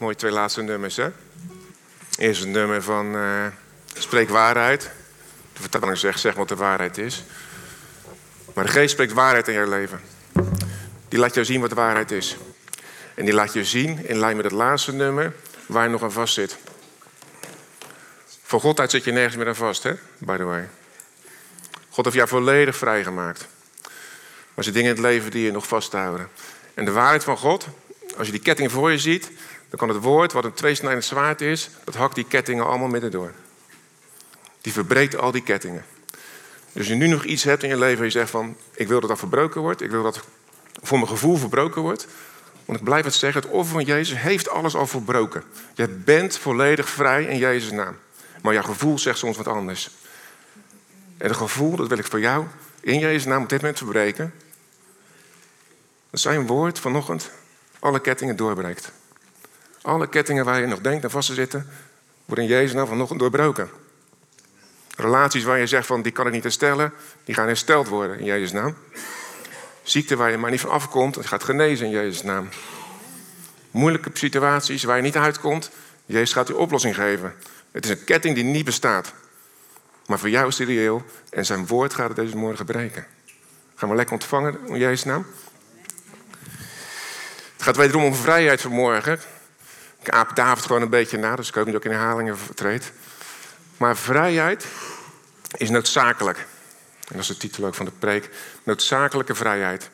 Mooi twee laatste nummers, hè? Eerst een nummer van uh, Spreek waarheid. De vertaling zegt, zeg wat de waarheid is. Maar de geest spreekt waarheid in jouw leven. Die laat jou zien wat de waarheid is. En die laat je zien, in lijn met het laatste nummer, waar je nog aan vast zit. Voor God uit zit je nergens meer aan vast, hè? By the way. God heeft jou volledig vrijgemaakt. Maar er zijn dingen in het leven die je nog vasthouden. En de waarheid van God, als je die ketting voor je ziet, dan kan het woord, wat een tweesnijdend zwaard is, dat hakt die kettingen allemaal midden door. Die verbreekt al die kettingen. Dus als je nu nog iets hebt in je leven en je zegt van, ik wil dat dat verbroken wordt, ik wil dat voor mijn gevoel verbroken wordt. Want ik blijf het zeggen, het offer van Jezus heeft alles al verbroken. Je bent volledig vrij in Jezus' naam. Maar jouw gevoel zegt soms wat anders. En het gevoel, dat wil ik voor jou in Jezus' naam op dit moment verbreken. Dat zijn woord vanochtend alle kettingen doorbreekt. Alle kettingen waar je nog denkt aan vast te zitten, worden in Jezus naam vanochtend doorbroken. Relaties waar je zegt van die kan ik niet herstellen, die gaan hersteld worden in Jezus' naam. Ziekte waar je maar niet van afkomt, die gaat genezen in Jezus' naam. Moeilijke situaties waar je niet uitkomt, Jezus gaat die oplossing geven. Het is een ketting die niet bestaat. Maar voor jou is die reëel en zijn woord gaat het deze morgen breken. Gaan we lekker ontvangen in Jezus' naam? Het gaat wederom om vrijheid vanmorgen. Ik aap David gewoon een beetje na, dus ik hoop niet dat ik in herhalingen treed. Maar vrijheid is noodzakelijk. En dat is de titel ook van de preek. Noodzakelijke vrijheid.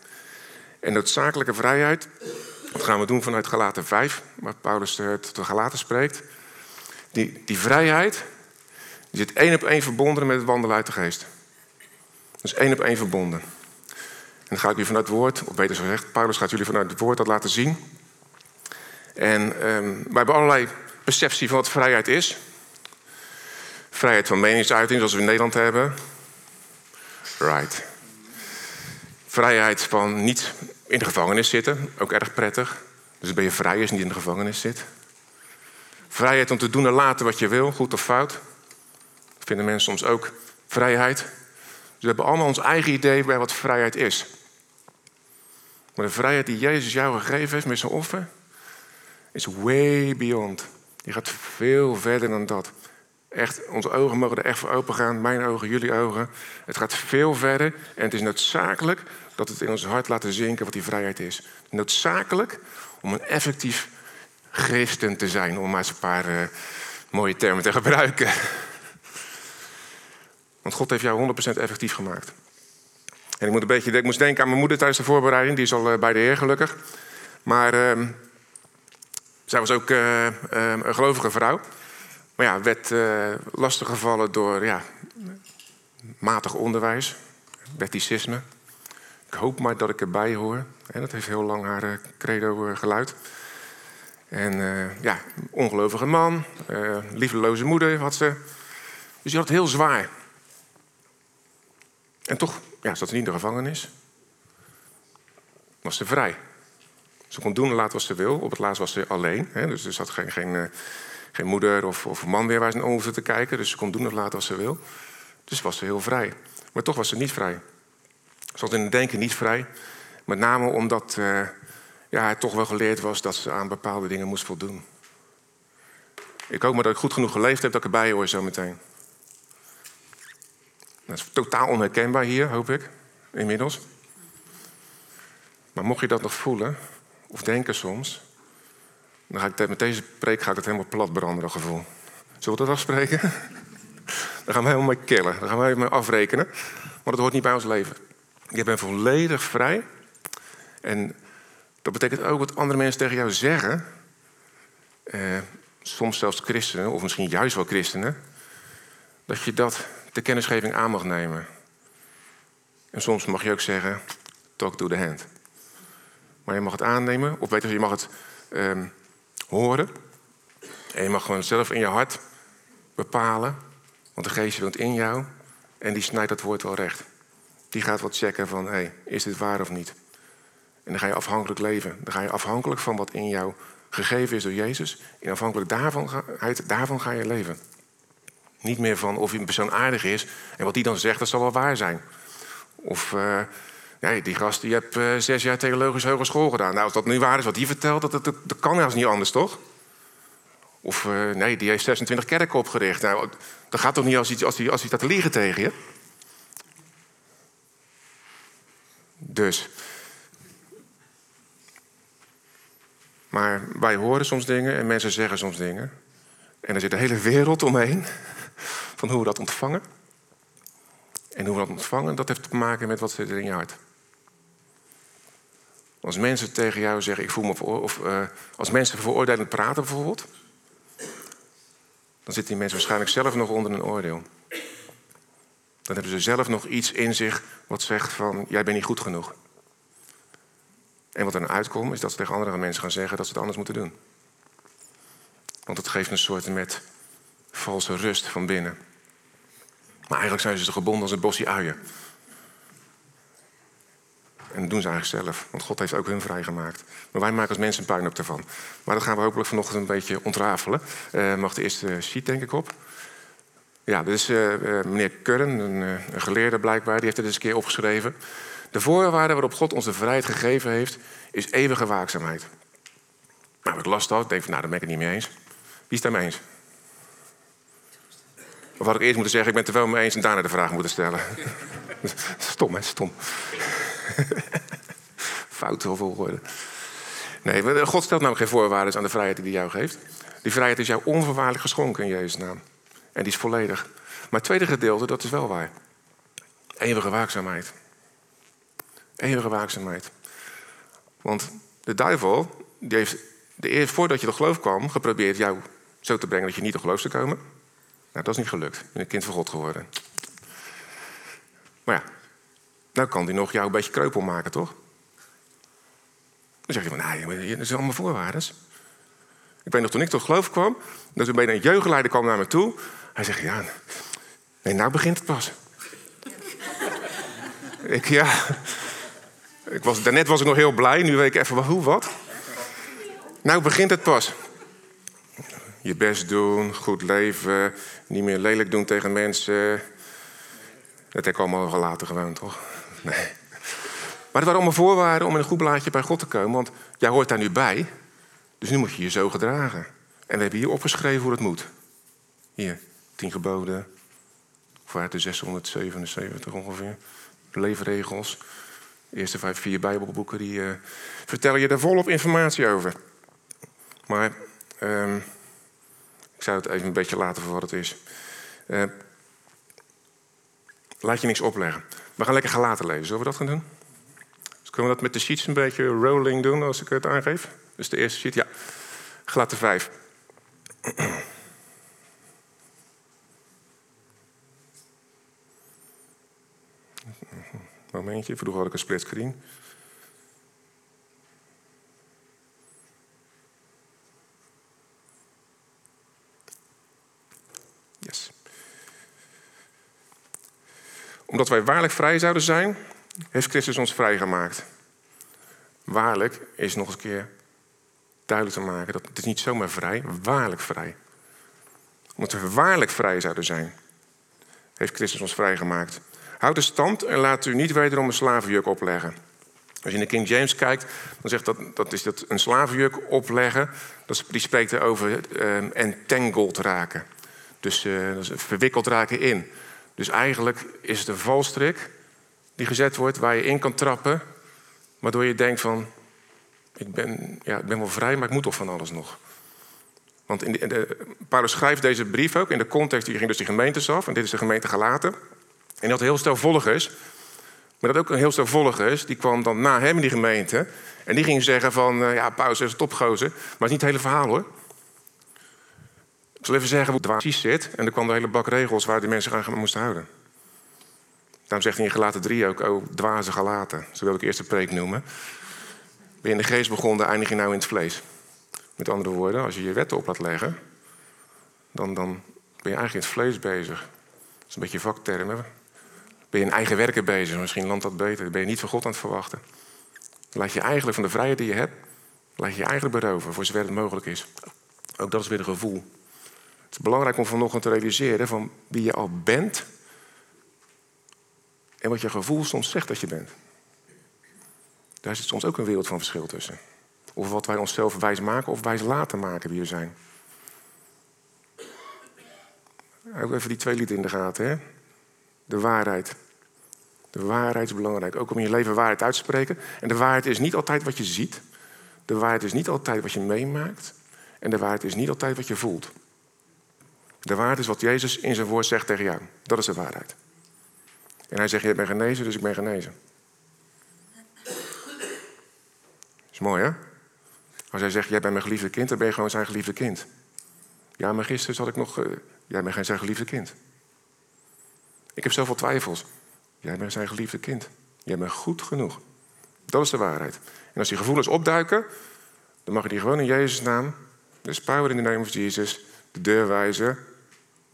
En noodzakelijke vrijheid, dat gaan we doen vanuit Galaten 5, waar Paulus tot de Galaten spreekt. Die, die vrijheid die zit één op één verbonden met het wandelen uit de geest. Dus één op één verbonden. En dan ga ik jullie vanuit het woord, of beter gezegd, Paulus gaat jullie vanuit het woord dat laten zien. En um, wij hebben allerlei perceptie van wat vrijheid is. Vrijheid van meningsuiting, zoals we in Nederland hebben. Right. Vrijheid van niet in de gevangenis zitten, ook erg prettig. Dus ben je vrij als je niet in de gevangenis zit. Vrijheid om te doen en laten wat je wil, goed of fout. Dat vinden mensen soms ook vrijheid. Dus we hebben allemaal ons eigen idee bij wat vrijheid is. Maar de vrijheid die Jezus jou gegeven heeft met zijn offer, is way beyond. Die gaat veel verder dan dat. Echt, onze ogen mogen er echt voor open gaan. Mijn ogen, jullie ogen. Het gaat veel verder. En het is noodzakelijk dat het in ons hart laten zinken wat die vrijheid is. Noodzakelijk om een effectief christen te zijn. Om maar eens een paar uh, mooie termen te gebruiken. Want God heeft jou 100% effectief gemaakt. En ik, moet een beetje, ik moest denken aan mijn moeder tijdens de voorbereiding. Die is al eh, bij de Heer gelukkig. Maar uh, zij was ook uh, een gelovige vrouw. Maar ja, werd uh, lastiggevallen door ja, matig onderwijs, wetticisme. Ik hoop maar dat ik erbij hoor. En dat heeft heel lang haar credo geluid. En ja, ongelovige man, liefdeloze moeder had ze. Dus die had het heel zwaar. En toch ja, zat ze niet in de gevangenis. Was ze vrij. Ze kon doen en laten wat ze wil. Op het laatst was ze alleen. Hè, dus er zat geen, geen, geen moeder of, of man meer waar ze naar hoefde te kijken. Dus ze kon doen of laten wat ze wil. Dus was ze heel vrij. Maar toch was ze niet vrij. Ze was in het denken niet vrij. Met name omdat uh, ja, het toch wel geleerd was dat ze aan bepaalde dingen moest voldoen. Ik hoop maar dat ik goed genoeg geleefd heb dat ik erbij hoor zometeen. Dat is totaal onherkenbaar hier, hoop ik, inmiddels. Maar mocht je dat nog voelen, of denken soms, dan ga ik met deze preek ga ik het helemaal plat branden, dat gevoel. Zullen we dat afspreken? Dan gaan we helemaal mee killen, dan gaan we helemaal afrekenen. Maar dat hoort niet bij ons leven. Je bent volledig vrij. En dat betekent ook wat andere mensen tegen jou zeggen. Eh, soms zelfs christenen, of misschien juist wel christenen. Dat je dat de kennisgeving aan mag nemen. En soms mag je ook zeggen, talk to the hand. Maar je mag het aannemen, of beter, je mag het um, horen. En je mag gewoon zelf in je hart bepalen, want de geest woont in jou en die snijdt dat woord wel recht. Die gaat wat checken van, hey, is dit waar of niet? En dan ga je afhankelijk leven. Dan ga je afhankelijk van wat in jou gegeven is door Jezus. En afhankelijk daarvan, daarvan ga je leven. Niet meer van of een persoon aardig is en wat die dan zegt, dat zal wel waar zijn. Of uh, ja, die gast die heeft uh, zes jaar theologische hogeschool gedaan. Nou, als dat nu waar is wat die vertelt, dat, dat, dat, kan niet anders, toch? Of eh, nee, die heeft 26 kerken opgericht. Nou, dat gaat toch niet als hij, als hij, als hij staat te liegen tegen je? Dus. Maar wij horen soms dingen en mensen zeggen soms dingen. En er zit een hele wereld omheen van hoe we dat ontvangen. En hoe we dat ontvangen, dat heeft te maken met wat zit er in je hart. Als mensen tegen jou zeggen, ik voel me of uh, als mensen veroordelend praten bijvoorbeeld, dan zitten die mensen waarschijnlijk zelf nog onder een oordeel. Dan hebben ze zelf nog iets in zich wat zegt van, jij bent niet goed genoeg. En wat er dan uitkomt, is dat ze tegen andere mensen gaan zeggen dat ze het anders moeten doen. Want het geeft een soort met valse rust van binnen. Maar eigenlijk zijn ze gebonden als een bosje uien. En dat doen ze eigenlijk zelf, want God heeft ook hun vrijgemaakt. Maar wij maken als mensen een puinhoop ervan. Maar dat gaan we hopelijk vanochtend een beetje ontrafelen. Uh, mag de eerste sheet denk ik op. Ja, dit is uh, meneer Curren, een, geleerde blijkbaar, die heeft het eens een keer opgeschreven. De voorwaarde waarop God ons de vrijheid gegeven heeft, is eeuwige waakzaamheid. Nou, ik las dat, denk van, nou, daar ben ik het niet mee eens. Wie is daarmee eens? Of had ik eerst moeten zeggen, ik ben het er wel mee eens en daarna de vraag moeten stellen. stom, hè, stom. Fout worden. Nee, God stelt namelijk geen voorwaarden aan de vrijheid die hij jou geeft. Die vrijheid is jou onvoorwaardelijk geschonken in Jezus' naam. En die is volledig. Maar het tweede gedeelte, dat is wel waar. Eeuwige waakzaamheid. Eeuwige waakzaamheid. Want de duivel, die heeft de voordat je tot geloof kwam, geprobeerd jou zo te brengen dat je niet tot geloof zou komen. Nou, dat is niet gelukt. Je bent een kind van God geworden. Maar ja, nou kan hij nog jou een beetje kreupel maken, toch? Dan zeg je van, nee, dat zijn allemaal voorwaarden. Ik weet nog, toen ik tot geloof kwam, dat toen een jeugdleider kwam naar me toe. Hij zegt, ja, nee, nou begint het pas. ik, ja, ik was, daarnet was ik nog heel blij, nu weet ik even, hoe, wat? Nou begint het pas. Je best doen, goed leven, niet meer lelijk doen tegen mensen. Dat heb ik allemaal gelaten gewoon, toch? Nee. Maar het waren allemaal voorwaarden om in een goed blaadje bij God te komen. Want jij hoort daar nu bij. Dus nu moet je je zo gedragen. En we hebben hier opgeschreven hoe dat moet. Hier, tien geboden. Of de 677 ongeveer. Leefregels. De eerste vijf, vier Bijbelboeken die uh, vertellen je daar volop informatie over. Maar um, ik zou het even een beetje laten voor wat het is. Uh, laat je niks opleggen. We gaan lekker gelaten lezen. Zullen we dat gaan doen? Dus kunnen we dat met de sheets een beetje rolling doen als ik het aangeef? Dus de eerste sheet, ja. Gelaten 5. Momentje, vroeger had ik een split screen. Omdat wij waarlijk vrij zouden zijn, heeft Christus ons vrijgemaakt. Waarlijk is nog eens een keer duidelijk te maken dat het is niet zomaar vrij, waarlijk vrij. Omdat we waarlijk vrij zouden zijn, heeft Christus ons vrijgemaakt. Houd de stand en laat u niet wederom een slavenjuk opleggen. Als je in de King James kijkt, dan zegt dat, dat is dat een slavenjuk opleggen. Dat, die spreekt erover uh, entangled raken. Dus is verwikkeld raken in. Dus eigenlijk is het een valstrik die gezet wordt waar je in kan trappen. Waardoor je denkt van, ik ben, ja, ik ben wel vrij, maar ik moet toch van alles nog. Want in de, Paulus schrijft deze brief ook in de context, die ging dus die gemeentes af. En dit is de gemeente gelaten. En dat heel stel volgers. Maar dat ook een heel stel volgers, die kwam dan na hem in die gemeente. En die ging zeggen van, uh, ja, Paulus is topgozer. Maar het is niet het hele verhaal hoor. Zal even zeggen hoe het precies zit. En er kwam de hele bak regels waar die mensen aan moesten houden. Daarom zegt hij in gelaten 3 ook, oh, dwaze gelaten. Zo wil ik eerst de preek noemen. Ben je in de geest begonnen, eindig je nou in het vlees. Met andere woorden, als je je wetten op laat leggen, dan, dan ben je eigenlijk in het vlees bezig. Dat is een beetje vaktermen. Ben je in eigen werken bezig, misschien landt dat beter. Ben je niet van God aan het verwachten. Laat je eigenlijk van de vrijheid die je hebt, laat je je eigenlijk beroven, voor zover het mogelijk is. Ook dat is weer een gevoel. Het is belangrijk om vanochtend te realiseren van wie je al bent en wat je gevoel soms zegt dat je bent. Daar zit soms ook een wereld van verschil tussen. Of wat wij onszelf wijs maken of wijs laten maken wie we zijn. Hou even die twee lieden in de gaten. Hè? De waarheid. De waarheid is belangrijk. Ook om je leven waarheid uit te spreken. En de waarheid is niet altijd wat je ziet. De waarheid is niet altijd wat je meemaakt. En de waarheid is niet altijd wat je voelt. De waarheid is wat Jezus in zijn woord zegt tegen jou. Dat is de waarheid. En hij zegt, je bent genezen, dus ik ben genezen. is mooi, hè? Als hij zegt, jij bent mijn geliefde kind, dan ben je gewoon zijn geliefde kind. Ja, maar gisteren zat ik nog... Uh, jij bent geen zijn geliefde kind. Ik heb zoveel twijfels. Jij bent zijn geliefde kind. Jij bent goed genoeg. Dat is de waarheid. En als die gevoelens opduiken, dan mag je die gewoon in Jezus' naam, de power in the name of Jesus, de deur wijzen.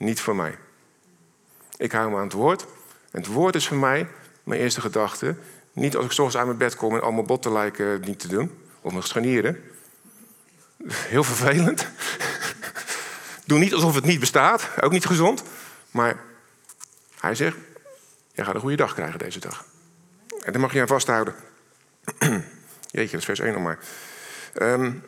Niet voor mij. Ik hou me aan het woord. Het woord is voor mij mijn eerste gedachte. Niet als ik soms aan mijn bed kom en allemaal botten lijken niet te doen. Of mijn scharnieren. Heel vervelend. Doe niet alsof het niet bestaat. Ook niet gezond. Maar hij zegt, jij gaat een goede dag krijgen deze dag. En daar mag je aan vasthouden. Jeetje, dat is vers 1 nog maar. Um,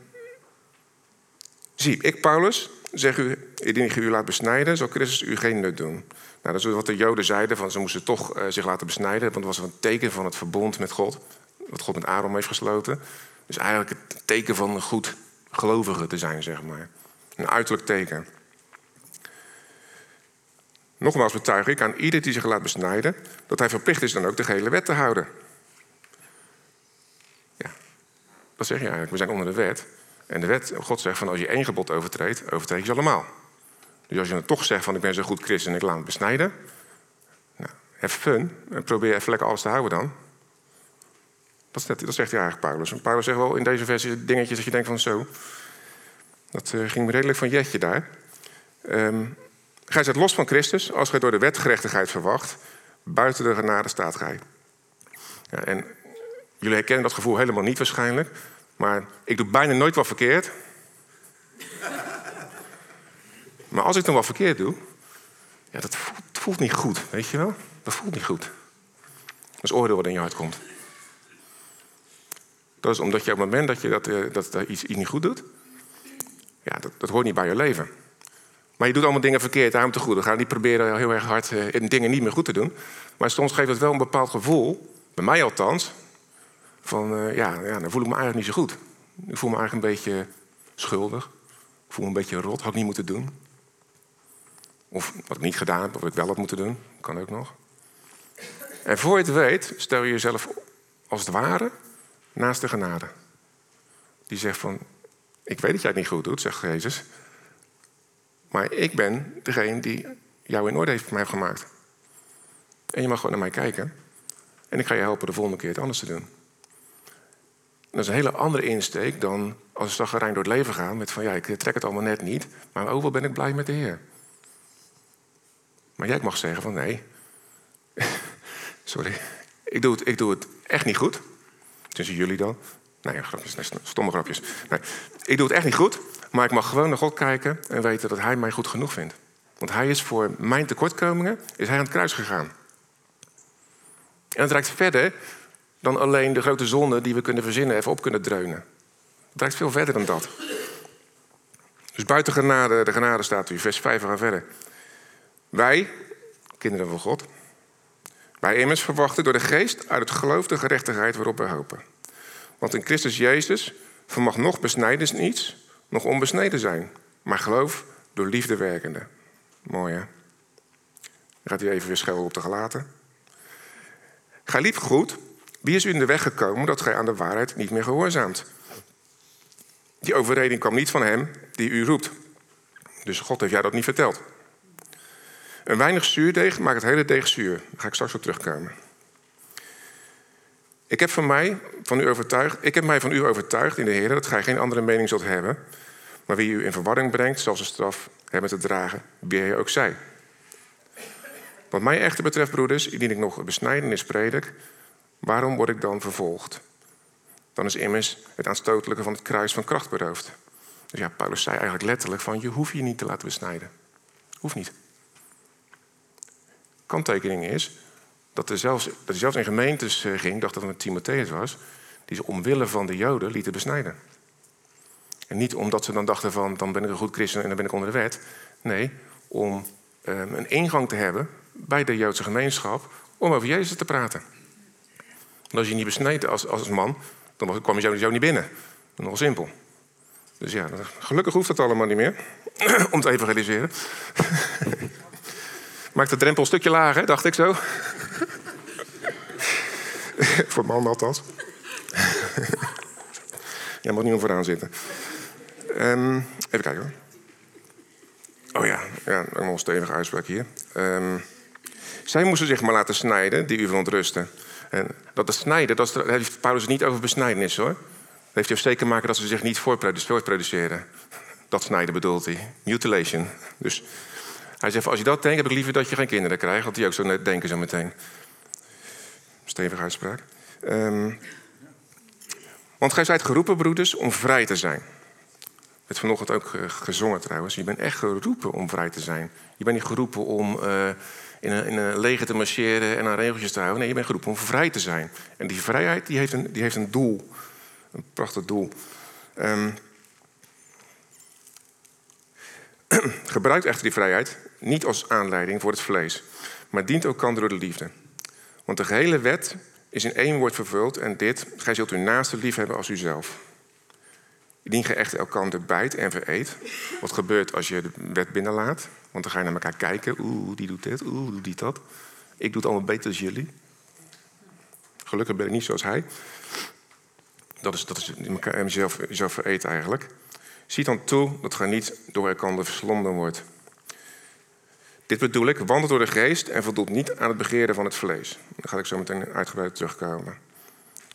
zie, ik Paulus zeg u, indien ik u laat besnijden, zal Christus u geen nut doen. Nou, dat is wat de Joden zeiden, van ze moesten toch uh, zich laten besnijden, want het was een teken van het verbond met God, wat God met Aaron heeft gesloten. Dus eigenlijk het teken van een goed gelovige te zijn, zeg maar. Een uiterlijk teken. Nogmaals betuig ik aan ieder die zich laat besnijden, dat hij verplicht is dan ook de gehele wet te houden. Ja, dat zeg je eigenlijk. We zijn onder de wet. En de wet, God zegt van als je één gebod overtreedt, overtreed je ze allemaal. Dus als je dan toch zegt van ik ben zo goed christen en ik laat me besnijden. Nou, have fun en probeer even lekker alles te houden dan. Dat, dat zegt hij eigenlijk Paulus. En Paulus zegt wel in deze versie dingetjes dat je denkt van zo. Dat uh, ging redelijk van jetje daar. Um, gij zijt los van Christus als gij door de wet gerechtigheid verwacht. Buiten de genade staat gij. Ja, en jullie herkennen dat gevoel helemaal niet waarschijnlijk. Maar ik doe bijna nooit wat verkeerd. maar als ik dan wat verkeerd doe, ja, dat voelt, voelt, niet goed, weet je wel? Dat voelt niet goed. Dat is oordeel wat in je hart komt. Dat is omdat je op het moment dat je dat, eh, dat, dat iets, iets, niet goed doet, ja, dat, dat, hoort niet bij je leven. Maar je doet allemaal dingen verkeerd, daarom te goed. We gaan niet proberen heel erg hard uh, dingen niet meer goed te doen. Maar soms geeft het wel een bepaald gevoel, bij mij althans, van uh, ja, ja, dan voel ik me eigenlijk niet zo goed. Ik voel me eigenlijk een beetje schuldig. Ik voel me een beetje rot, had ik niet moeten doen. Of wat ik niet gedaan heb, of wat ik wel had moeten doen. Kan ook nog. En voor je het weet, stel je jezelf als het ware naast de genade. Die zegt van, ik weet dat jij het niet goed doet, zegt Jezus. Maar ik ben degene die jou in orde heeft mij gemaakt. En je mag gewoon naar mij kijken. En ik ga je helpen de volgende keer het anders te doen. Dat is een hele andere insteek dan als een zaggerijn door het leven gaan met van ja, ik trek het allemaal net niet, maar overal ben ik blij met de Heer. Maar jij mag zeggen van nee, sorry, ik doe, het, ik doe het echt niet goed. Tussen jullie dan. Nee, grapjes, stomme grapjes. Nee, ik doe het echt niet goed, maar ik mag gewoon naar God kijken en weten dat Hij mij goed genoeg vindt. Want Hij is voor mijn tekortkomingen, is Hij aan het kruis gegaan. En het reikt verder dan alleen de grote zonde die we kunnen verzinnen even op kunnen dreunen. Het reikt veel verder dan dat. Dus buiten genade, de genade staat u, vers 5 gaan verder. Wij, kinderen van God, wij immers verwachten door de geest uit het geloof de gerechtigheid waarop we hopen. Want in Christus Jezus vermag nog besnijdenis niets, nog onbesneden zijn. Maar geloof door liefde werkende. Mooi hè? Gaat hij even weer schelden op de gelaten. Ga lief goed, wie is u in de weg gekomen dat gij aan de waarheid niet meer gehoorzaamt? Die overreding kwam niet van hem die u roept. Dus God heeft jou dat niet verteld. Een weinig zuurdeeg maakt het hele deeg zuur. Daar ga ik straks op terugkomen. Ik heb, van mij, van u overtuigd, ik heb mij van u overtuigd in de Heer dat gij geen andere mening zult hebben. Maar wie u in verwarring brengt, zal zijn straf hebben te dragen, wie hij ook zij. Wat mij echter betreft, broeders, indien ik nog besnijdenis predik, waarom word ik dan vervolgd? Dan is immers het aanstotelijke van het kruis van kracht beroofd. Dus ja, Paulus zei eigenlijk letterlijk van, je hoeft je niet te laten besnijden. Hoeft niet. Kanttekening is dat er zelfs, dat er zelfs in gemeentes eh, ging, dacht dat het Timotheus was, die ze omwille van de Joden lieten besnijden. En niet omdat ze dan dachten van, dan ben ik een goed christen en dan ben ik onder de wet. Nee, om ehm, een ingang te hebben bij de Joodse gemeenschap om over Jezus te praten. Want als je niet besneden als, als man, dan kwam je sowieso niet binnen. Nog simpel. Dus ja, gelukkig hoeft dat allemaal niet meer om te evangeliseren. Maakt de drempel een stukje lager, dacht ik zo. Voor man althans. Jij mag niet om vooraan zitten. Um, even kijken hoor. Oh ja, ja nog een stevige uitspraak hier. Um, zij moesten zich maar laten snijden, die u verontrusten. En dat het snijden, dat daar heeft Paulus niet over besnijdenis hoor. Dat heeft hij zeker maken dat ze zich niet voortproduceren. Dat snijden bedoelt hij. Mutilation. Dus hij zegt, als je dat denkt, heb ik liever dat je geen kinderen krijgt. Want die ook zo net denken zo meteen. Stevige uitspraak. Um, want gij zijt geroepen, broeders, om vrij te zijn. Het vanochtend ook gezongen trouwens. Je bent echt geroepen om vrij te zijn. Je bent niet geroepen om uh, in, een, in leger te marcheren en aan regeltjes te houden. Nee, je bent geroepen om vrij te zijn. En die vrijheid die heeft, een, die heeft een doel. Een prachtig doel. Um, gebruikt echter die vrijheid niet als aanleiding voor het vlees, maar dient ook kan door de liefde. Want de gehele wet is in één woord vervuld en dit, gij zult uw naaste lief hebben als uzelf. Indien ge echt elkander bijt en vereet, wat gebeurt als je de wet binnenlaat? Want dan ga je naar elkaar kijken, oeh, die doet dit, oeh, die doet dat. Ik doe het allemaal beter dan jullie. Gelukkig ben ik niet zoals hij. Dat is, dat is jezelf, jezelf vereet eigenlijk. Zie dan toe dat gij niet door elkaar verslonden wordt. Dit bedoel ik, wandel door de geest en voldoet niet aan het begeeren van het vlees. Daar ga ik zo meteen uitgebreid terugkomen.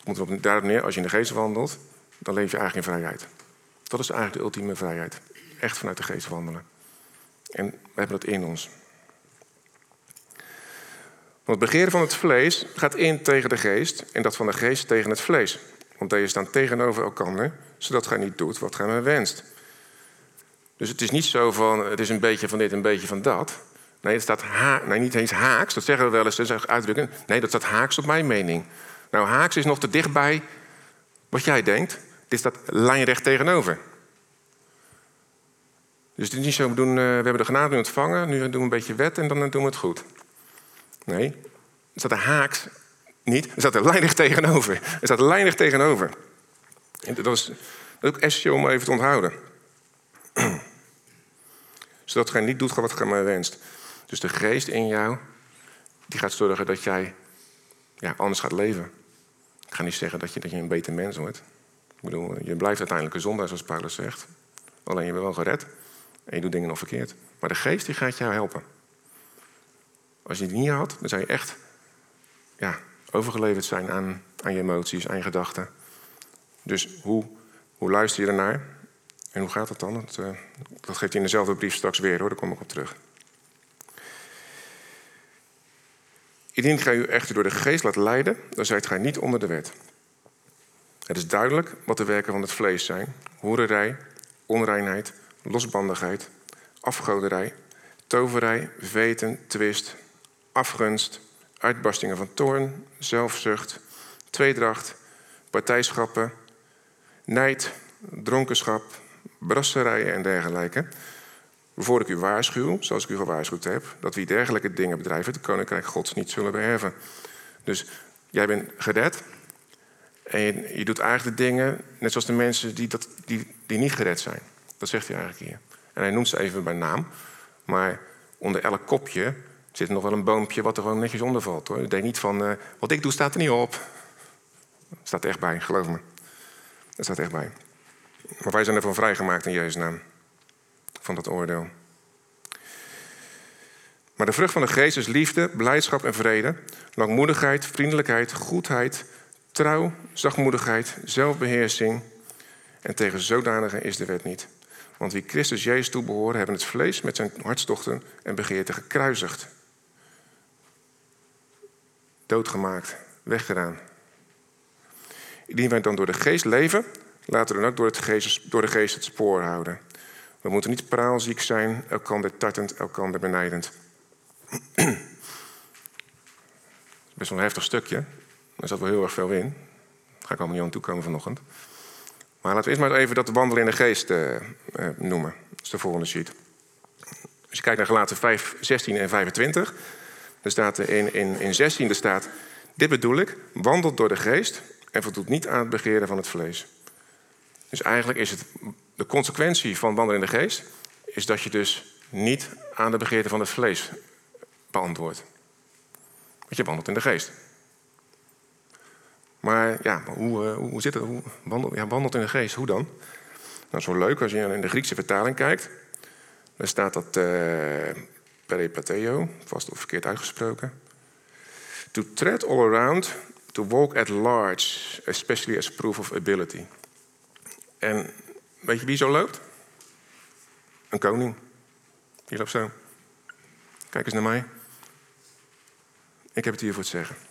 Het daarop neer, als je in de geest wandelt, dan leef je eigenlijk in vrijheid. Dat is eigenlijk de ultieme vrijheid. Echt vanuit de geest wandelen. En we hebben dat in ons. Want het begeren van het vlees gaat in tegen de geest en dat van de geest tegen het vlees. Want deze staan tegenover elkaar, zodat gij niet doet wat gij men wenst. Dus het is niet zo van, het is een beetje van dit, een beetje van dat. Nee, het staat niet eens haaks, dat zeggen we wel eens, dat uitdrukken. Nee, dat staat haaks op mijn mening. Nou, haaks is nog te dichtbij wat jij denkt. Dit staat lijnrecht tegenover. Dus het is niet zo, we, doen, uh, we hebben de genade nu ontvangen, nu doen we een beetje wet en dan doen we het goed. Nee, er staat er haaks niet, er staat er lijnrecht tegenover. Er staat er lijnrecht tegenover. En dat is ook essentieel om even te onthouden. Zodat gij niet doet wat gij maar wenst. Dus de geest in jou, die gaat zorgen dat jij ja, anders gaat leven. Ik ga niet zeggen dat je, dat je een beter mens wordt. Ik bedoel, je blijft uiteindelijk een zondaar, zoals Paulus zegt. Alleen je bent wel gered en je doet dingen nog verkeerd. Maar de geest die gaat jou helpen. Als je het niet had, dan zou je echt ja, overgeleverd zijn aan, aan je emoties, aan je gedachten. Dus hoe, hoe luister je ernaar? En hoe gaat dat dan? Dat, uh, dat geeft hij in dezelfde brief straks weer hoor, daar kom ik op terug. Indien gij u echter door de geest laat leiden, dan zijt gij niet onder de wet. Het is duidelijk wat de werken van het vlees zijn: hoererij, onreinheid, losbandigheid, afgoderij, toverij, veten, twist, afgunst, uitbarstingen van toorn, zelfzucht, tweedracht, partijschappen, nijd, dronkenschap, brasserijen en dergelijke. Waarvoor ik u waarschuw, zoals ik u gewaarschuwd heb, dat wie dergelijke dingen bedrijven, het koninkrijk Gods niet zullen beërven. Dus jij bent gered en je, je, doet eigenlijk de dingen net zoals de mensen die, dat, die, die niet gered zijn. Dat zegt hij eigenlijk hier. En hij noemt ze even bij naam, maar onder elk kopje zit nog wel een boompje wat er gewoon netjes onder valt. Hoor. Ik denk niet van, uh, wat ik doe staat er niet op. Dat staat echt bij, geloof me. Dat staat echt bij. Maar wij zijn ervan vrijgemaakt in Jezus' naam van dat oordeel. Maar de vrucht van de geest is liefde, blijdschap en vrede, langmoedigheid, vriendelijkheid, goedheid, trouw, zachtmoedigheid, zelfbeheersing. En tegen zodanige is de wet niet. Want wie Christus Jezus toebehoren, hebben het vlees met zijn hartstochten en begeerten gekruisigd. Doodgemaakt, weggedaan. Indien wij dan door de geest leven, laten we dan ook door, het geest, door de geest het spoor houden. We moeten niet praalziek zijn, elkander tartend, elkander benijdend. Best wel een heftig stukje. Er zat wel heel erg veel in. Daar ga ik allemaal niet aan toekomen vanochtend. Maar laten we eerst maar even dat wandelen in de geest uh, uh, noemen. Dat is de volgende sheet. Als je kijkt naar Galaten 5, 16 en 25, er staat in, in, in 16 er staat, dit bedoel ik, wandelt door de geest en voldoet niet aan het begeren van het vlees. Dus eigenlijk is het de consequentie van wandelen in de geest, is dat je dus niet aan de begeerte van het vlees beantwoordt. Want je wandelt in de geest. Maar ja, hoe, uh, hoe zit het? Hoe wandelt, ja, wandelt in de geest, hoe dan? Nou, zo leuk als je in de Griekse vertaling kijkt. Dan staat dat uh, peripateo, vast of verkeerd uitgesproken. To tread all around, to walk at large, especially as proof of ability. En weet je wie zo loopt? Een koning. Die loopt zo. Kijk eens naar mij. Ik heb het hier voor het zeggen.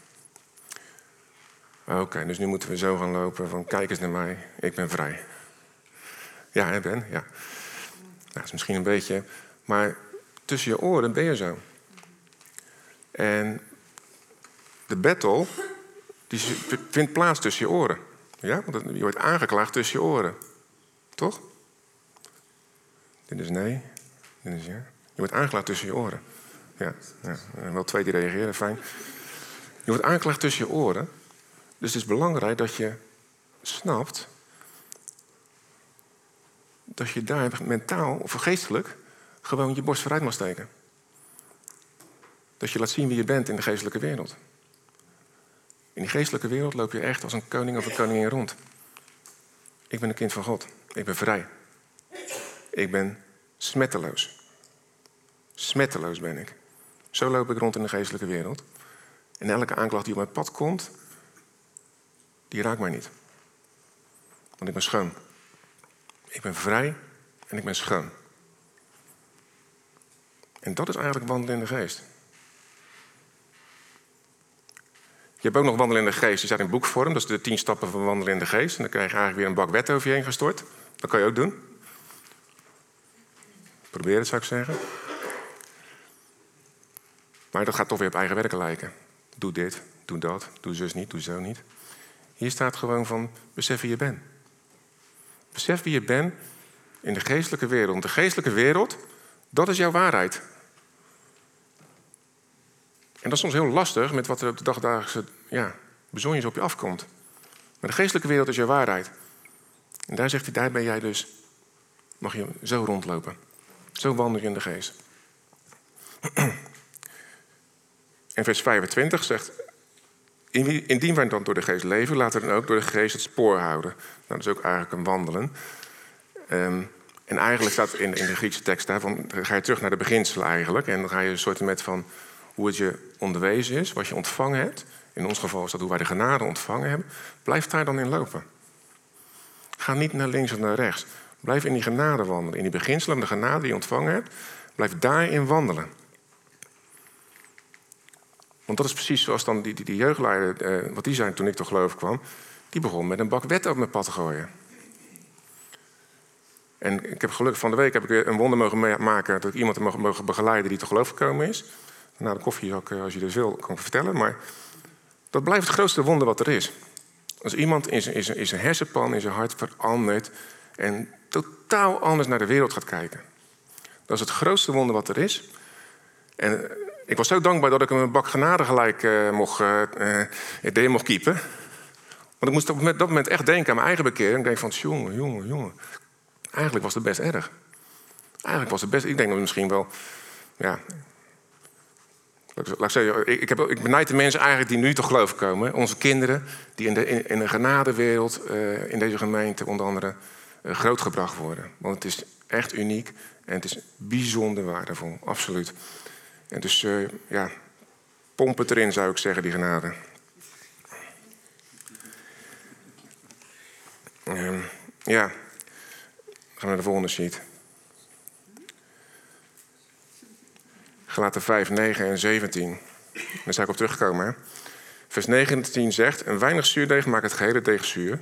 Oké, dus nu moeten we zo gaan lopen van kijk eens naar mij, ik ben vrij. Ja, hè Ben? Ja. Nou, dat is misschien een beetje... Maar tussen je oren ben je zo. En de battle, die vindt plaats tussen je oren. Ja, want je wordt aangeklaagd tussen je oren. Toch? Dit is nee, dit is ja. Je wordt aangeklaagd tussen je oren. Ja, ja, wel twee die reageren, fijn. Je wordt aangeklaagd tussen je oren. Dus het is belangrijk dat je snapt dat je daar mentaal of geestelijk gewoon je borst vooruit mag steken. Dat je laat zien wie je bent in de geestelijke wereld. In die geestelijke wereld loop je echt als een koning of een koningin rond. Ik ben een kind van God. Ik ben vrij. Ik ben smetteloos. Smetteloos ben ik. Zo loop ik rond in de geestelijke wereld. En elke aanklacht die op mijn pad komt, die raakt mij niet. Want ik ben schoon. Ik ben vrij en ik ben schoon. En dat is eigenlijk wandelen in de geest. Je hebt ook nog wandelen in de geest. Die staat in boekvorm. Dat is de tien stappen van wandelen in de geest. En dan krijg je eigenlijk weer een bak wet over je heen gestort. Dat kan je ook doen. Probeer het, zou ik zeggen. Maar dat gaat toch weer op eigen werken lijken. Doe dit, doe dat, doe zus niet, doe zo niet. Hier staat gewoon van, besef wie je bent. Besef wie je bent in de geestelijke wereld. De geestelijke wereld, dat is jouw waarheid. En dat is soms heel lastig met wat er op de dagdagelijkse ja, bezonjes op je afkomt. Maar de geestelijke wereld is jouw waarheid. En daar zegt hij, daar ben jij dus, mag je zo rondlopen. Zo wandel je in de geest. En vers 25 zegt, indien wij dan door de geest leven, laten we dan ook door de geest het spoor houden. Nou, dat is ook eigenlijk een wandelen. Ehm, en eigenlijk staat in, in de Griekse tekst daarvan, ga je terug naar de beginselen eigenlijk. En dan ga je een soort met van hoe het je onderwezen is, wat je ontvangen hebt. In ons geval is dat hoe wij de genade ontvangen hebben. Blijf daar dan in lopen. Ga niet naar links of naar rechts. Blijf in die genade wandelen. In die beginselen, de genade die je ontvangen hebt. Blijf daarin wandelen. Want dat is precies zoals dan die, die, jeugdleider, eh, wat die zei toen ik tot geloof kwam. Die begon met een bak wet op mijn pad te gooien. En ik heb gelukkig van de week heb ik een wonder mogen maken dat ik iemand heb mogen begeleiden die tot geloof gekomen is. Na de koffie, ook, als je dus wil, kan vertellen. Maar dat blijft het grootste wonder wat er is. Als iemand in zijn, in zijn, zijn hersenpan, in zijn hart verandert en totaal anders naar de wereld gaat kijken. Dat is het grootste wonder wat er is. En ik was zo dankbaar dat ik hem een bak genade gelijk uh, mocht, uh, mocht kiepen. Want ik moest op dat moment echt denken aan mijn eigen bekering. Ik denk van, jongen, jongen, jongen. Eigenlijk was het best erg. Eigenlijk was het best... Ik denk dat misschien wel... Ja, Laat ik zeggen, ik, heb, ik benijd de mensen eigenlijk die nu toch geloof komen. Onze kinderen, die in de, in, in de genadewereld, in deze gemeente onder andere, uh, grootgebracht worden. Want het is echt uniek en het is bijzonder waardevol, absoluut. En dus, uh, ja, pomp het erin zou ik zeggen, die genade. Um, ja, gaan naar de volgende sheet. Gelaten 5, 9 en 17. Daar zou ik op terugkomen. Vers 19 zegt: Een weinig zuurdeeg maakt het gehele deeg zuur.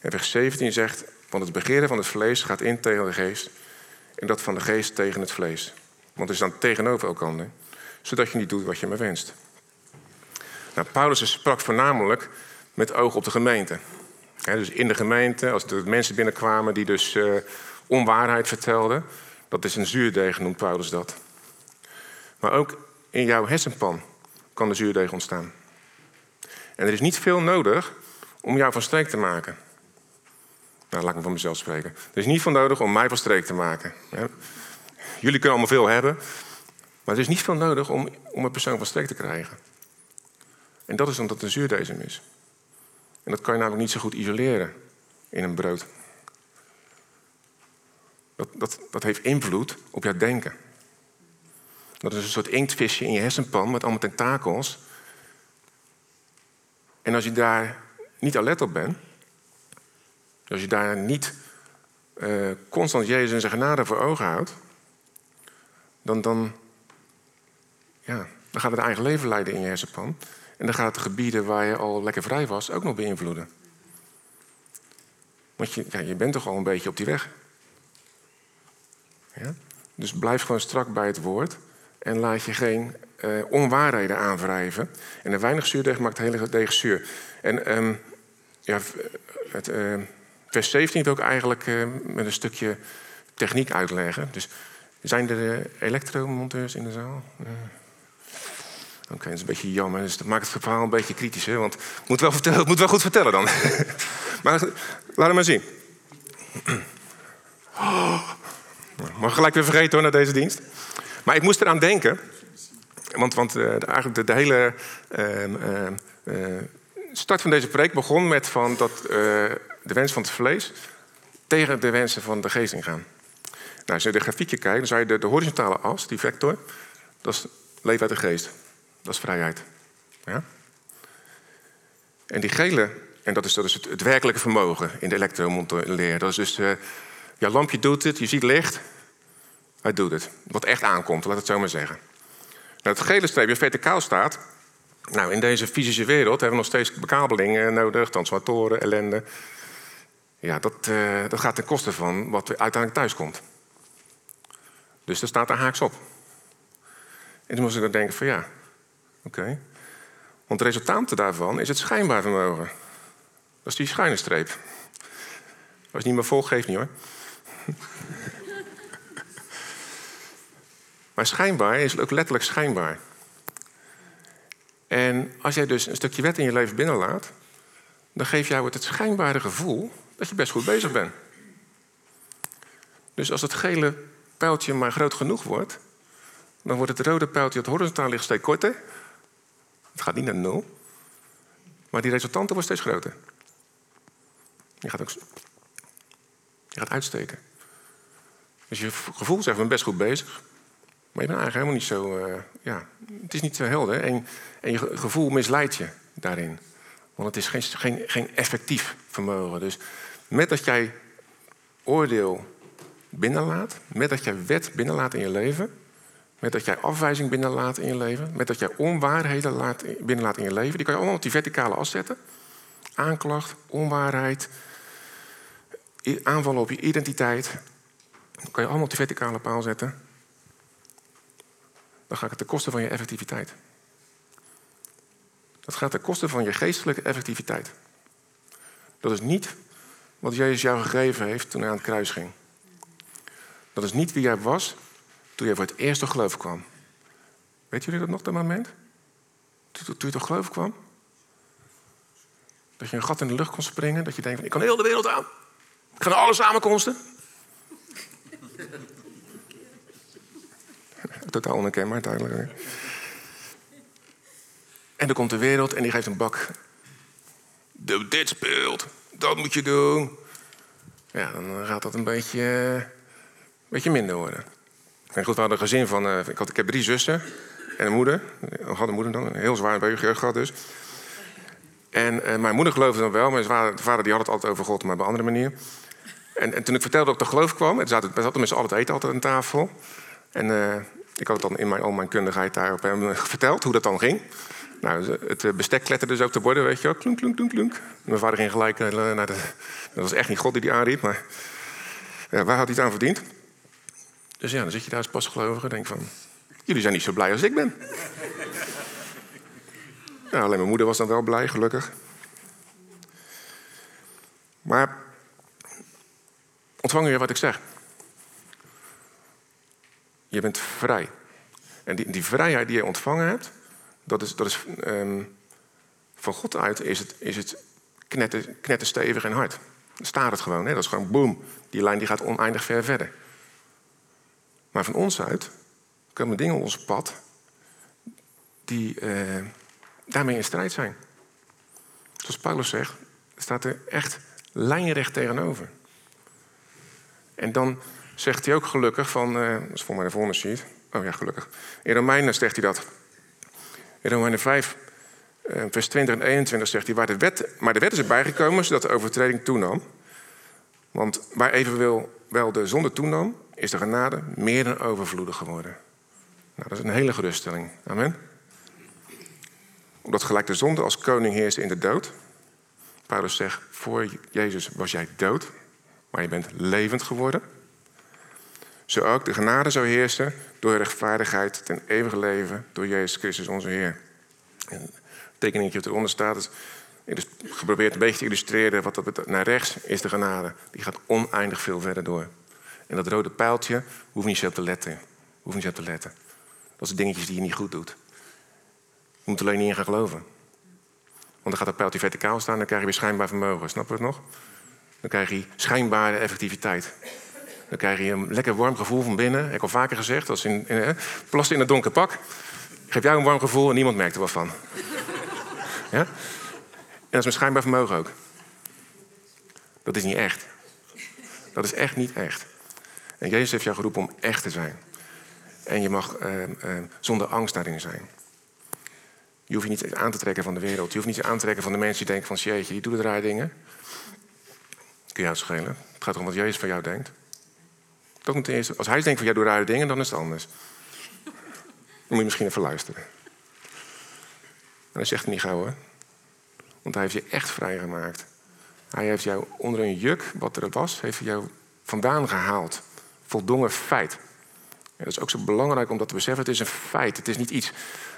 En vers 17 zegt: Want het begeren van het vlees gaat in tegen de geest. En dat van de geest tegen het vlees. Want is dan tegenover elkaar. Zodat je niet doet wat je me wenst. Nou, Paulus sprak voornamelijk met oog op de gemeente. dus in de gemeente, als er mensen binnenkwamen die dus uh, onwaarheid vertelden Dat is een zuurdeeg, noemt Paulus dat. Maar ook in jouw hersenpan kan de zuurdeeg ontstaan. En er is niet veel nodig om jou van streek te maken. Nou, laat ik me van mezelf spreken. Er is niet veel nodig om mij van streek te maken. Jullie kunnen allemaal veel hebben, maar er is niet veel nodig om, om een persoon van streek te krijgen. En dat is omdat het een zuurdezem is. En dat kan je namelijk niet zo goed isoleren in een brood. Dat, dat, dat heeft invloed op jouw denken. Dat is een soort inktvisje in je hersenpan met allemaal tentakels. En als je daar niet alert op bent, als je daar niet uh, constant Jezus en zijn genade voor ogen houdt, dan, dan, ja, dan gaat het eigen leven leiden in je hersenpan. En dan gaat de gebieden waar je al lekker vrij was ook nog beïnvloeden. Want je, ja, je bent toch al een beetje op die weg. Ja? Dus blijf gewoon strak bij het woord. En laat je geen uh, onwaarheden aanwrijven. En een weinig zuurdeeg maakt hele deeg zuur. En um, ja, het, uh, vers 17 wil ik eigenlijk uh, met een stukje techniek uitleggen. Dus zijn er elektromonteurs in de zaal? Oké, dat is een beetje jammer. Dus dat maakt het verhaal een beetje kritisch. Hè? Want ik moet wel, moet wel goed vertellen dan. maar laat hem maar zien. Oh, mag gelijk weer vergeten hoor, naar deze dienst. Maar ik moest eraan denken. Want, want uh, eigenlijk de, hele uh, uh, start van deze preek begon met van dat de wens van het vlees tegen de wensen van de geest ingaan. Nou, als je de grafiekje kijkt, dan zou je de, horizontale as, die vector, dat is leven uit de geest. Dat is vrijheid. Ja? En die gele, en dat is, is het, het werkelijke vermogen in de elektromontleer. Dat is dus, uh, lampje doet het, je ziet licht, hij doet het. Wat echt aankomt, laat het zo maar zeggen. Nou, het gele streepje verticaal staat. Nou, in deze fysische wereld hebben we nog steeds bekabelingen nodig, transformatoren, ellende. Ja, dat, uh, dat gaat ten koste van wat uiteindelijk thuis komt. Dus daar staat er haaks op. En toen moest ik dan denken van ja, oké. Want het resultaat daarvan is het schijnbaar vermogen. Dat is die schuine streep. Als je niet meer volgt, geeft niet hoor. maar schijnbaar is ook letterlijk schijnbaar. En als jij dus een stukje wet in je leven binnenlaat, dan geeft jou het, het schijnbare gevoel dat je best goed bezig bent. Dus als het gele pijltje maar groot genoeg wordt, dan wordt het rode pijltje dat horizontaal ligt steeds korter. Het gaat niet naar nul. Maar die resultanten worden steeds groter. Je gaat ook gaat uitsteken. Dus je gevoel zegt, ik ben best goed bezig. Maar je bent eigenlijk helemaal niet zo... Uh, ja, het is niet zo helder. En, en je gevoel misleidt je daarin. Want het is geen, geen, geen effectief vermogen. Dus met dat jij oordeel binnenlaat, met dat jij wet binnenlaat in je leven, met dat jij afwijzing binnenlaat in je leven, met dat jij onwaarheden laat, binnenlaat in je leven, die kan je allemaal op die verticale as zetten. Aanklacht, onwaarheid, aanvallen op je identiteit, dat kan je allemaal op die verticale paal zetten. Dan gaat het ten koste van je effectiviteit. Dat gaat ten koste van je geestelijke effectiviteit. Dat is niet wat Jezus jou gegeven heeft toen hij aan het kruis ging. Dat is niet wie jij was toen je voor het eerste geloof kwam. Weet jullie dat nog, dat moment? Toen, je tot geloof kwam? Dat je een gat in de lucht kon springen. Dat je denkt, ik kan heel de wereld aan. Ik ga naar alle samenkomsten. Totaal onherkenbaar duidelijk. En dan komt de wereld en die geeft een bak. Dit speelt. Dat moet je doen. Ja, dan gaat dat een beetje beetje minder worden. En goed, we hadden een gezin van... Uh, ik, had, ik heb drie zussen en een moeder. Ik had een moeder dan, heel zwaar jeugd gehad dus. En uh, mijn moeder geloofde dan wel, maar de vader die had het altijd over God, maar op een andere manier. En, en toen ik vertelde dat ik tot geloof kwam, en zaten, we zaten met z'n eten altijd aan tafel. En uh, ik had het dan in mijn, al mijn kundigheid daarop hem verteld, hoe dat dan ging. Nou, het bestek kletterde dus ook te borden, weet je wel. Klunk, klunk, klunk, klunk. Mijn vader ging gelijk naar de... Dat was echt niet God die die aanriep, maar... Ja, waar had hij het aan verdiend? Dus ja, dan zit je daar als pasgelovige en denk van... Jullie zijn niet zo blij als ik ben. nou, alleen mijn moeder was dan wel blij, gelukkig. Maar ontvang je wat ik zeg? Je bent vrij. En die, die vrijheid die je ontvangen hebt, dat is, dat is ehm, van God uit is het, is het knetter, knetterstevig en hard. Dan staat het gewoon. Hè? Dat is gewoon boom. Die lijn die gaat oneindig ver verder. Maar van ons uit komen dingen op ons pad die eh, daarmee in strijd zijn. Zoals Paulus zegt, staat er echt lijnrecht tegenover. En dan zegt hij ook gelukkig van, uh, dat is voor mij de volgende sheet. Oh ja, gelukkig. In Romeinen zegt hij dat. In Romeinen 5, uh, vers 20 en 21 zegt hij, waar de wet, maar de wet is erbij gekomen zodat de overtreding toenam. Want waar evenwel wel de zonde toenam, is de genade meer dan overvloedig geworden. Nou, dat is een hele geruststelling. Amen. Omdat gelijk de zonde als koning heerst in de dood. Paulus zegt, voor Jezus was jij dood, maar je bent levend geworden. Zo ook de genade zou heersen door rechtvaardigheid ten eeuwige leven door Jezus Christus onze Heer. En het tekeningetje wat eronder staat is geprobeerd een beetje te illustreren wat dat naar rechts is de genade. Die gaat oneindig veel verder door. En dat rode pijltje, hoef niet zo op te letten. Hoef niet zo op te letten. Dat zijn dingetjes die je niet goed doet. Je moet alleen niet in gaan geloven. Want dan gaat dat pijltje verticaal staan, dan krijg je weer schijnbaar vermogen. Snap je het nog? Dan krijg je schijnbare effectiviteit. Dan krijg je een lekker warm gevoel van binnen. Ik heb al vaker gezegd, als in, in in een donker pak. Geef jou een warm gevoel en niemand merkt er wat van. ja? En dat is mijn schijnbaar vermogen ook. Dat is niet echt. Dat is echt niet echt. En Jezus heeft jou geroepen om echt te zijn. En je mag eh, eh, zonder angst daarin zijn. Je hoeft je niet aan te trekken van de wereld. Je hoeft niet aan te trekken van de mensen die denken van... jeetje, die doet rare dingen. Kun je uitschelen. Het gaat om wat Jezus van jou denkt. Dat moet eerste. Als hij denkt van jij doet rare dingen, dan is het anders. Dan moet je misschien even luisteren. En hij zegt het niet gauw. Want hij heeft je echt vrijgemaakt. Hij heeft jou onder een juk, wat er was, heeft jou vandaan gehaald. Voldongen feit. En dat is ook zo belangrijk om dat te beseffen. Het is een feit. Het is niet iets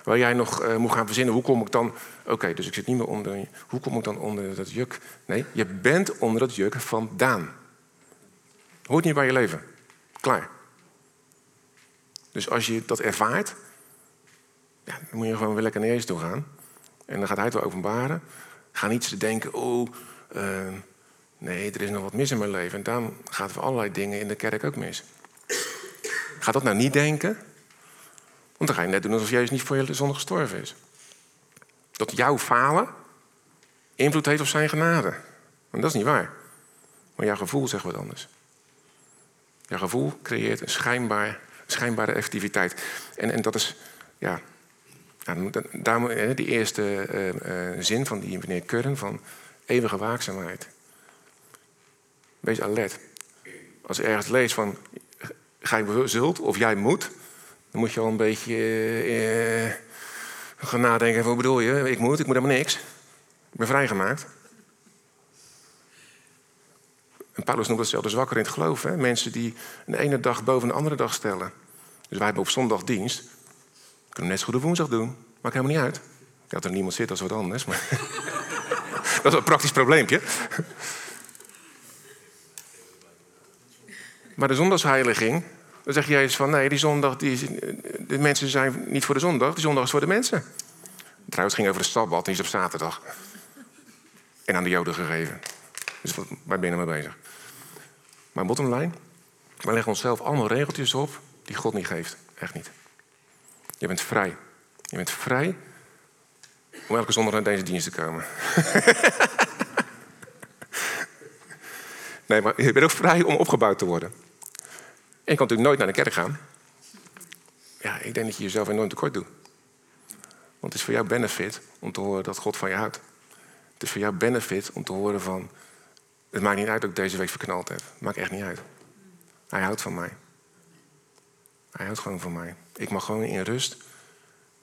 waar jij nog uh, moet gaan verzinnen. Hoe kom ik dan... Oké, dus ik zit niet meer onder... Hoe kom ik dan onder dat juk? Nee, je bent onder dat juk vandaan. Hoort niet bij je leven. Klaar. Dus als je dat ervaart... Ja, dan moet je gewoon weer lekker naar Jezus toe gaan. En dan gaat hij het wel openbaren. Ga niet denken... Oh, uh, nee, er is nog wat mis in mijn leven. En dan gaat er allerlei dingen in de kerk ook mis. Ga dat nou niet denken. Want dan ga je net doen alsof Jezus niet voor je zonde gestorven is. Dat jouw falen invloed heeft op zijn genade. En dat is niet waar. Maar jouw gevoel zegt wat anders. Jouw gevoel creëert een schijnbaar, schijnbare effectiviteit. En, en dat is, ja, daar, die eerste uh, uh, zin van die meneer Curren van eeuwige waakzaamheid. Wees alert. Als je ergens leest van gij zult of jij moet, dan moet je al een beetje uh, gaan nadenken. Wat bedoel je? Ik moet, ik moet helemaal niks. Ik ben vrijgemaakt. En Paulus noemt dat zelfs zwakker in het geloof. Hè? Mensen die een ene dag boven een andere dag stellen. Dus wij hebben op zondag dienst. Kunnen net zo goed op woensdag doen. Maakt helemaal niet uit. Ik had er niemand zit als wat anders. Maar dat is een praktisch probleempje. Maar de zondagsheiliging, dan zeg je eens van nee, die zondag, die, de mensen zijn niet voor de zondag, die zondag is voor de mensen. Trouwens, ging over de sabbat, die is op zaterdag. En aan de Joden gegeven. Dus waar ben je mee bezig? Maar bottom line, wij leggen onszelf allemaal regeltjes op die God niet geeft. Echt niet. Je bent vrij. Je bent vrij om elke zondag naar deze dienst te komen. nee, maar je bent ook vrij om opgebouwd te worden. En je kan natuurlijk nooit naar de kerk gaan. Ja, ik denk dat je jezelf enorm tekort doet. Want het is voor jou benefit om te horen dat God van je houdt. Het is voor jou benefit om te horen van... Het maakt niet uit dat ik deze week verknald heb. Het maakt echt niet uit. Hij houdt van mij. Hij houdt gewoon van mij. Ik mag gewoon in rust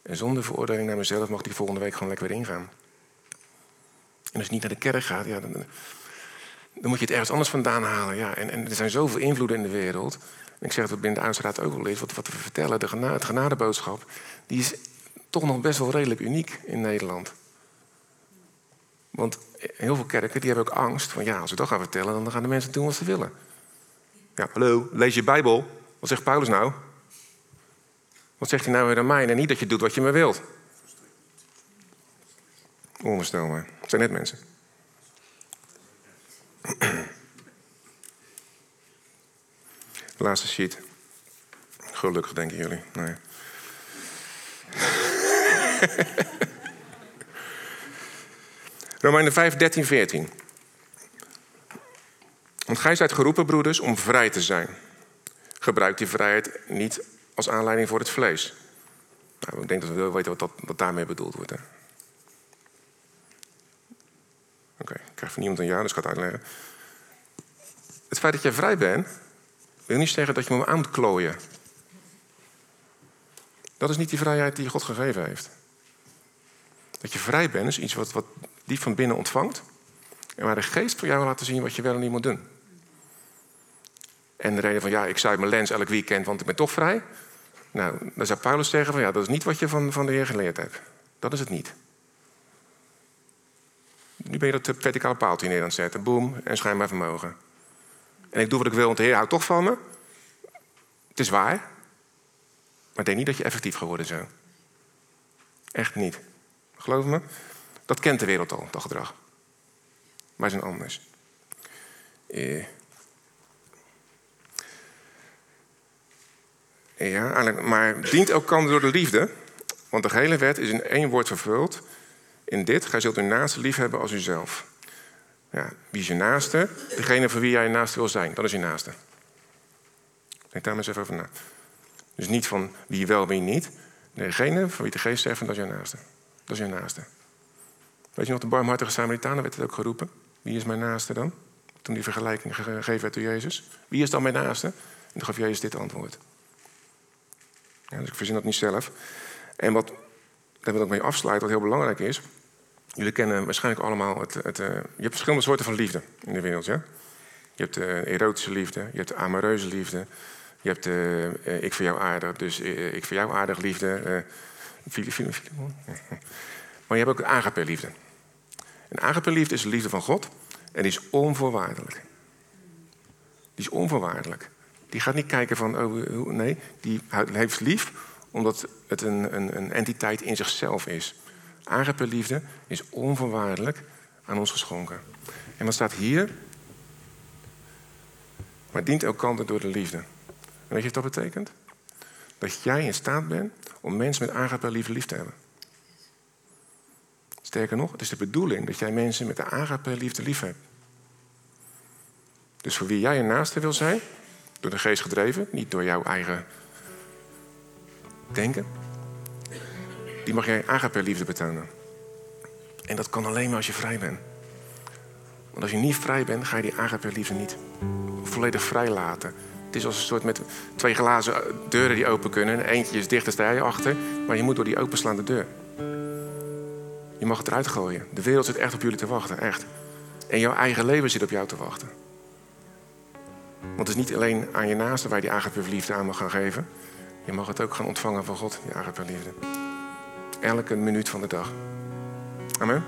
en zonder veroordeling naar mezelf mag die volgende week gewoon lekker weer ingaan. En als je niet naar de kerk gaat, ja, dan, dan moet je het ergens anders vandaan halen. Ja, en, en er zijn zoveel invloeden in de wereld. Ik zeg dat binnen de Uitstraat ook wel eens. Wat, wat we vertellen, de genade, het genadeboodschap, die is toch nog best wel redelijk uniek in Nederland. Want heel veel kerken die hebben ook angst van ja, als we dat gaan vertellen, dan gaan de mensen doen wat ze willen. Ja, hallo, lees je Bijbel. Wat zegt Paulus nou? Wat zegt hij nou weer aan mij? En niet dat je doet wat je me wilt. Onvoorstelbaar. Het zijn net mensen. Laatste sheet. Gelukkig denken jullie. Nee. Romeinen 5, 13, 14. Want gij zijt geroepen, broeders, om vrij te zijn. Gebruik die vrijheid niet als aanleiding voor het vlees. Nou, ik denk dat we wel weten wat, dat, daarmee bedoeld wordt. Oké, ik krijg van niemand een ja, dus ik ga het uitleggen. Het feit dat jij vrij bent, wil niet zeggen dat je moet klooien. Dat is niet die vrijheid die God gegeven heeft. Dat je vrij bent is iets wat, wat die van binnen ontvangt. En waar de geest voor jou wil laten zien wat je wel en niet moet doen. En de reden van ja, ik zuip mijn lens elk weekend, want ik ben toch vrij. Nou, dan zou Paulus zeggen van ja, dat is niet wat je van, van de Heer geleerd hebt. Dat is het niet. Nu ben je dat verticale paaltje neer aan het zetten. Boom, en schijnbaar vermogen. En ik doe wat ik wil, want de Heer houdt toch van me. Het is waar. Maar ik denk niet dat je effectief geworden zo. Echt niet. Geloof me. Dat kent de wereld al, dat gedrag. Maar zijn anders. Eh. Ja, maar dient elkaar door de liefde. Want de hele wet is in één woord vervuld. In dit, gij zult uw naaste lief hebben als uzelf. Ja, wie is je naaste? Degene voor wie jij je naaste wil zijn. Dat is je naaste. Denk daar maar eens even over na. Dus niet van wie wel, wie niet. Degene van wie de geest zegt dat is je naaste. Dat is je naaste. Weet je nog, de barmhartige Samaritanen werd het ook geroepen. Wie is mijn naaste dan? Toen die vergelijking gegeven werd door Jezus. Wie is dan mijn naaste? En toen gaf Jezus dit antwoord. Ja, dus ik verzin dat niet zelf. En wat, daar wil ik mee afsluiten, wat heel belangrijk is. Jullie kennen waarschijnlijk allemaal het. het uh, je hebt verschillende soorten van liefde in de wereld. Ja? Je hebt de erotische liefde, je hebt de amoureuze liefde. Je hebt de uh, ik voor jou aardig, dus ik voor jou aardig liefde. Maar je hebt ook agape-liefde. En agape-liefde is de liefde van God en die is onvoorwaardelijk. Die is onvoorwaardelijk. Die gaat niet kijken van, oh, nee, die heeft lief omdat het een, een, een entiteit in zichzelf is. Agape-liefde is onvoorwaardelijk aan ons geschonken. En wat staat hier? Maar dient elkander door de liefde. En weet je wat dat betekent? Dat jij in staat bent om mensen met agape-liefde lief te hebben. Sterker nog, het is de bedoeling dat jij mensen met de agape-liefde lief hebt. Dus voor wie jij een naaste wil zijn, door de geest gedreven, niet door jouw eigen denken, die mag jij agape-liefde betonen. En dat kan alleen maar als je vrij bent. Want als je niet vrij bent, ga je die agape-liefde niet volledig vrij laten. Het is als een soort met twee glazen deuren die open kunnen. Eentje is dicht, en sta je achter. Maar je moet door die openslaande deur. Je mag het eruit gooien. De wereld zit echt op jullie te wachten, echt. En jouw eigen leven zit op jou te wachten. Want het is niet alleen aan je naaste waar je die agape liefde aan mag gaan geven. Je mag het ook gaan ontvangen van God, die agape liefde. Elke minuut van de dag. Amen.